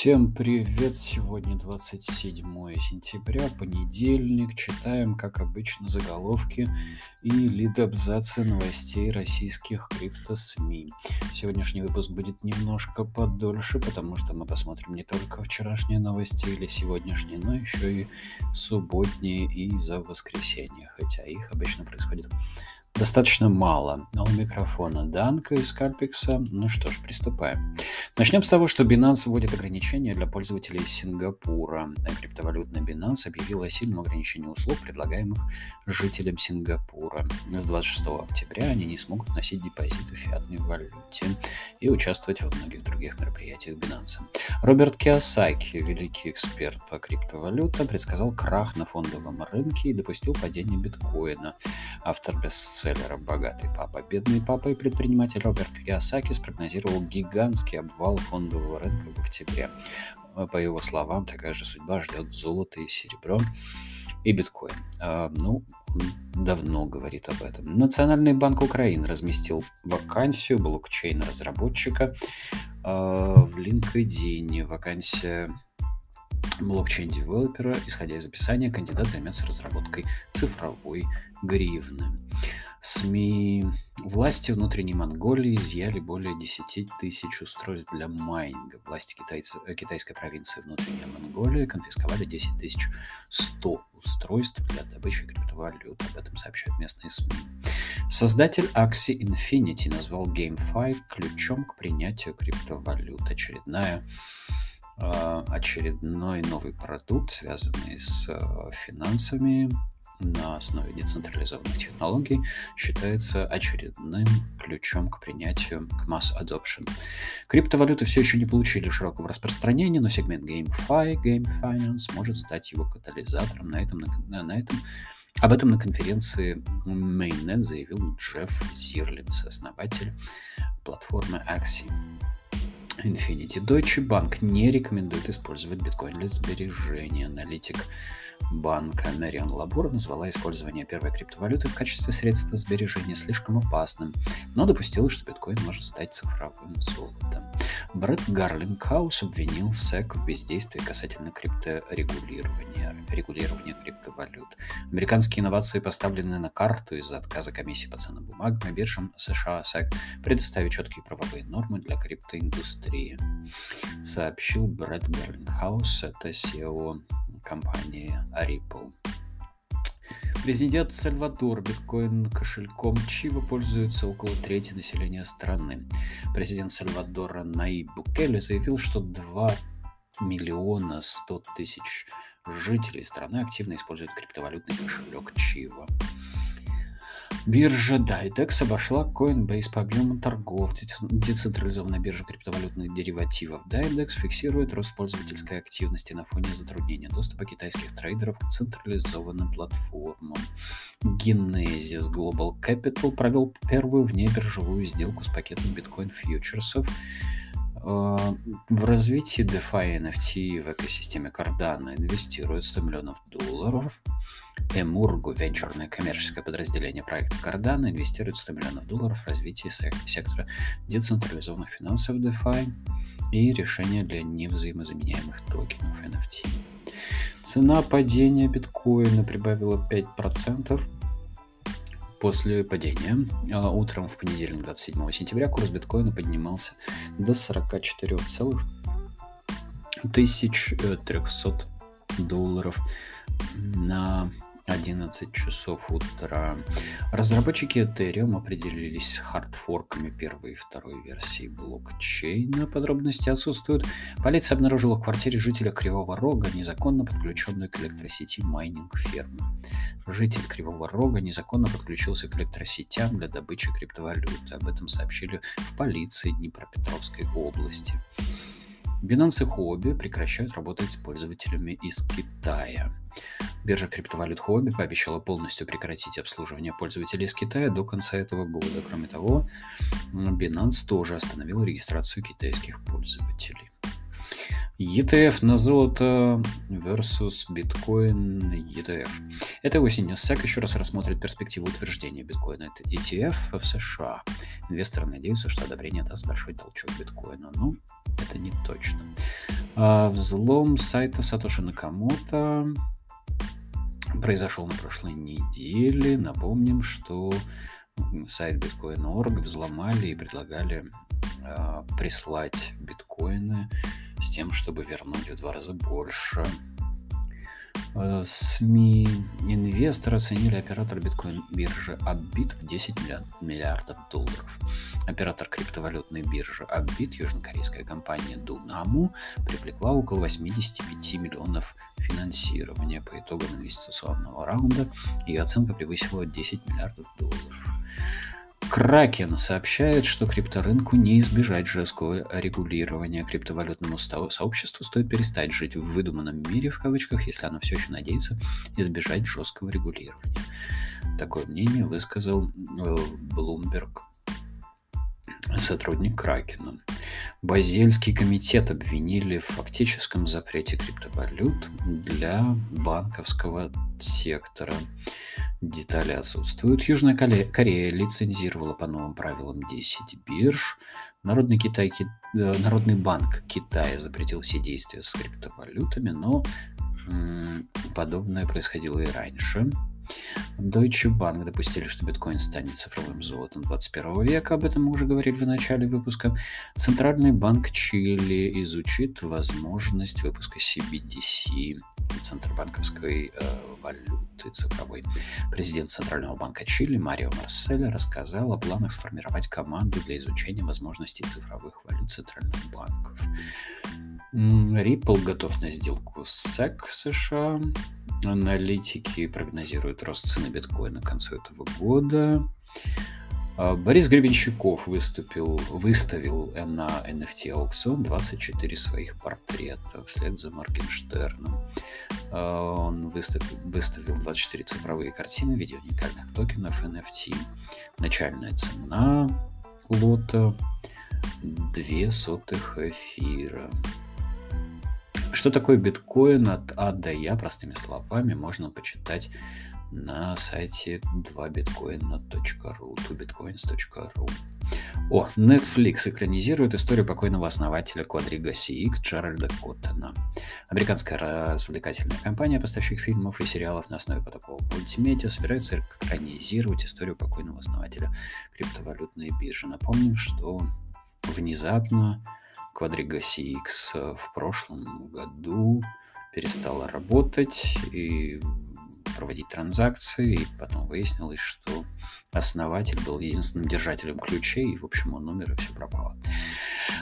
Всем привет! Сегодня 27 сентября, понедельник. Читаем, как обычно, заголовки и лид-абзацы новостей российских крипто-СМИ. Сегодняшний выпуск будет немножко подольше, потому что мы посмотрим не только вчерашние новости или сегодняшние, но еще и субботние и за воскресенье, хотя их обычно происходит достаточно мало. А у микрофона Данка из Кальпикса. Ну что ж, приступаем. Начнем с того, что Binance вводит ограничения для пользователей Сингапура. Криптовалютный Binance объявил о сильном ограничении услуг, предлагаемых жителям Сингапура. С 26 октября они не смогут носить депозиты в фиатной валюте и участвовать во многих других мероприятиях Binance. Роберт Киосаки, великий эксперт по криптовалютам, предсказал крах на фондовом рынке и допустил падение биткоина. Автор бестселлера «Богатый папа, бедный папа» и предприниматель Роберт Киосаки спрогнозировал гигантский обвал фондового рынка в октябре. По его словам, такая же судьба ждет золото и серебро и биткоин. А, ну, он давно говорит об этом. Национальный банк Украины разместил вакансию блокчейн-разработчика а, в LinkedIn. Вакансия блокчейн-девелопера, исходя из описания, кандидат займется разработкой цифровой гривны. СМИ власти внутренней Монголии изъяли более 10 тысяч устройств для майнинга. Власти китайцы, э, китайской провинции внутренняя Монголия конфисковали 10 тысяч 100 устройств для добычи криптовалют. Об этом сообщают местные СМИ. Создатель Axie Infinity назвал GameFi ключом к принятию криптовалют. Очередная а, очередной новый продукт, связанный с э, финансами, на основе децентрализованных технологий считается очередным ключом к принятию к масс adoption. Криптовалюты все еще не получили широкого распространения, но сегмент GameFi, Game Finance может стать его катализатором. На этом, на, на этом об этом на конференции Mainnet заявил Джефф Зирлиц, основатель платформы Axie. Infinity. Deutsche Bank не рекомендует использовать биткоин для сбережения. Аналитик банка Мэрион Лабур назвала использование первой криптовалюты в качестве средства сбережения слишком опасным, но допустила, что биткоин может стать цифровым золотом. Брэд Гарлингхаус обвинил СЭК в бездействии касательно крипторегулирования регулирования криптовалют. Американские инновации поставлены на карту из-за отказа комиссии по ценным бумагам и биржам США СЭК предоставить четкие правовые нормы для криптоиндустрии, сообщил Брэд Гарлингхаус, это SEO компании Ripple. Президент Сальвадор биткоин кошельком Чива пользуется около трети населения страны. Президент Сальвадора Наиб Букеле заявил, что 2 миллиона 100 тысяч жителей страны активно используют криптовалютный кошелек Чива. Биржа Dydex обошла Coinbase по объему торгов. Децентрализованная биржа криптовалютных деривативов Dydex фиксирует рост пользовательской активности на фоне затруднения доступа китайских трейдеров к централизованным платформам. Genesis Global Capital провел первую внебиржевую сделку с пакетом биткоин-фьючерсов в развитии DeFi NFT в экосистеме Cardano инвестирует 100 миллионов долларов. Эмургу, венчурное коммерческое подразделение проекта Cardano, инвестирует 100 миллионов долларов в развитие сектора децентрализованных финансов DeFi и решения для невзаимозаменяемых токенов NFT. Цена падения биткоина прибавила 5%, После падения а, утром в понедельник 27 сентября курс биткоина поднимался до 44,300 долларов на 11 часов утра. Разработчики Ethereum определились с хардфорками первой и второй версии блокчейна. Подробности отсутствуют. Полиция обнаружила в квартире жителя Кривого Рога незаконно подключенную к электросети майнинг-ферму. Житель Кривого Рога незаконно подключился к электросетям для добычи криптовалюты. Об этом сообщили в полиции Днепропетровской области. Binance и Huobi прекращают работать с пользователями из Китая. Биржа криптовалют Huobi пообещала полностью прекратить обслуживание пользователей из Китая до конца этого года. Кроме того, Binance тоже остановил регистрацию китайских пользователей. ETF на золото versus биткоин ETF. Этой осенью SEC еще раз рассмотрит перспективу утверждения биткоина Это ETF в США. Инвесторы надеются, что одобрение даст большой толчок биткоина, но это не точно. А взлом сайта Сатоши Накамото произошел на прошлой неделе. Напомним, что сайт Bitcoin.org взломали и предлагали э, прислать биткоины с тем, чтобы вернуть в два раза больше. Э, СМИ инвесторы оценили оператор биткоин-биржи Upbit в 10 миллиардов долларов. Оператор криптовалютной биржи Upbit, южнокорейская компания Dunamu, привлекла около 85 миллионов финансирования по итогам инвестиционного раунда. Ее оценка превысила 10 миллиардов долларов. Кракен сообщает, что крипторынку не избежать жесткого регулирования. Криптовалютному сообществу стоит перестать жить в выдуманном мире, в кавычках, если оно все еще надеется избежать жесткого регулирования. Такое мнение высказал э, Bloomberg сотрудник Кракена. Базельский комитет обвинили в фактическом запрете криптовалют для банковского сектора. Детали отсутствуют. Южная Корея лицензировала по новым правилам 10 бирж. Народный, Китай, э, Народный банк Китая запретил все действия с криптовалютами, но подобное происходило и раньше. Deutsche Bank допустили, что биткоин станет цифровым золотом 21 века, об этом мы уже говорили в начале выпуска. Центральный банк Чили изучит возможность выпуска CBDC, центробанковской э, валюты цифровой. Президент Центрального банка Чили Марио Марсель рассказал о планах сформировать команду для изучения возможностей цифровых валют центральных банков. Ripple готов на сделку с SEC США. Аналитики прогнозируют рост цены биткоина к концу этого года. А, Борис Гребенщиков выступил, выставил на NFT аукцион 24 своих портрета вслед за Моргенштерном. А, он выставил, выставил 24 цифровые картины виде уникальных токенов NFT. Начальная цена лота 2 сотых эфира. Что такое биткоин от А до Я, простыми словами, можно почитать на сайте 2bitcoin.ru, 2bitcoins.ru. О, Netflix экранизирует историю покойного основателя Quadriga CX Джеральда Коттена. Американская развлекательная компания, поставщик фильмов и сериалов на основе протокола мультимедиа, собирается экранизировать историю покойного основателя криптовалютной биржи. Напомним, что внезапно Quadriga CX в прошлом году перестала работать и проводить транзакции, и потом выяснилось, что основатель был единственным держателем ключей, и, в общем, он умер, и все пропало.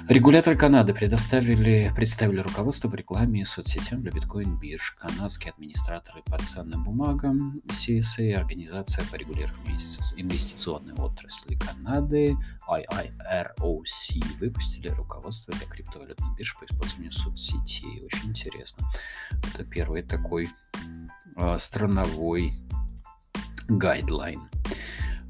Регуляторы Канады предоставили, представили руководство по рекламе и соцсетям для биткоин-бирж. Канадские администраторы по ценным бумагам, CSA, Организация по регулированию инвестиционной отрасли Канады, IIROC, выпустили руководство для криптовалютных бирж по использованию соцсетей. Очень интересно. Это первый такой э, страновой гайдлайн.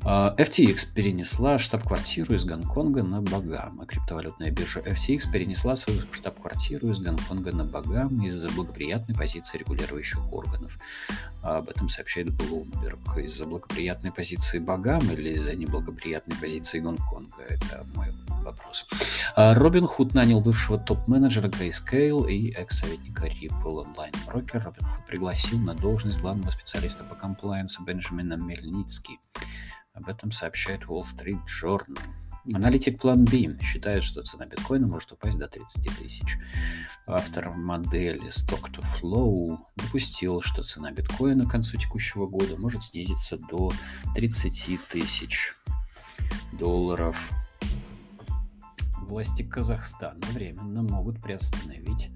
А, FTX перенесла штаб-квартиру из Гонконга на Багам, а криптовалютная биржа FTX перенесла свою штаб-квартиру из Гонконга на Багам из-за благоприятной позиции регулирующих органов. А об этом сообщает Bloomberg. Из-за благоприятной позиции Багам или из-за неблагоприятной позиции Гонконга? Это мой вопрос. А Робин Худ нанял бывшего топ-менеджера Grayscale и экс-советника Ripple онлайн-брокер. Робин Худ пригласил на должность главного специалиста по комплайенсу Бенджамина Мельницки. Об этом сообщает Wall Street Journal. Аналитик Plan B считает, что цена биткоина может упасть до 30 тысяч. Автор модели Stock to Flow допустил, что цена биткоина к концу текущего года может снизиться до 30 тысяч долларов. Власти Казахстана временно могут приостановить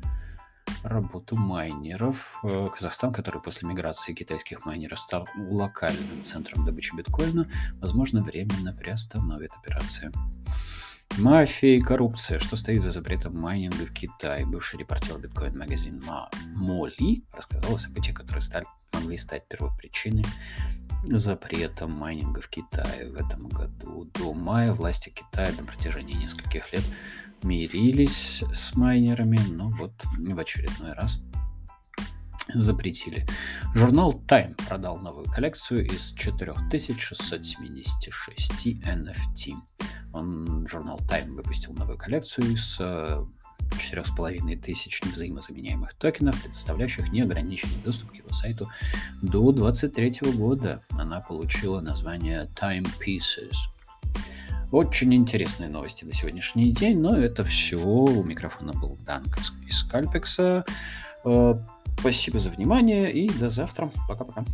работу майнеров. Э, Казахстан, который после миграции китайских майнеров стал локальным центром добычи биткоина, возможно, временно приостановит операции. Мафия и коррупция. Что стоит за запретом майнинга в Китае? Бывший репортер биткоин-магазин Моли рассказал о событиях, которые стали, могли стать первопричиной запрета майнинга в Китае в этом году. До мая власти Китая на протяжении нескольких лет мирились с майнерами, но вот в очередной раз запретили. Журнал Time продал новую коллекцию из 4676 NFT. Он, журнал Time выпустил новую коллекцию из э, четырех с половиной тысяч взаимозаменяемых токенов, предоставляющих неограниченный доступ к его сайту до 2023 года. Она получила название Time Pieces. Очень интересные новости на сегодняшний день, но это все. У микрофона был Данк из Кальпекса. Э, спасибо за внимание и до завтра. Пока-пока.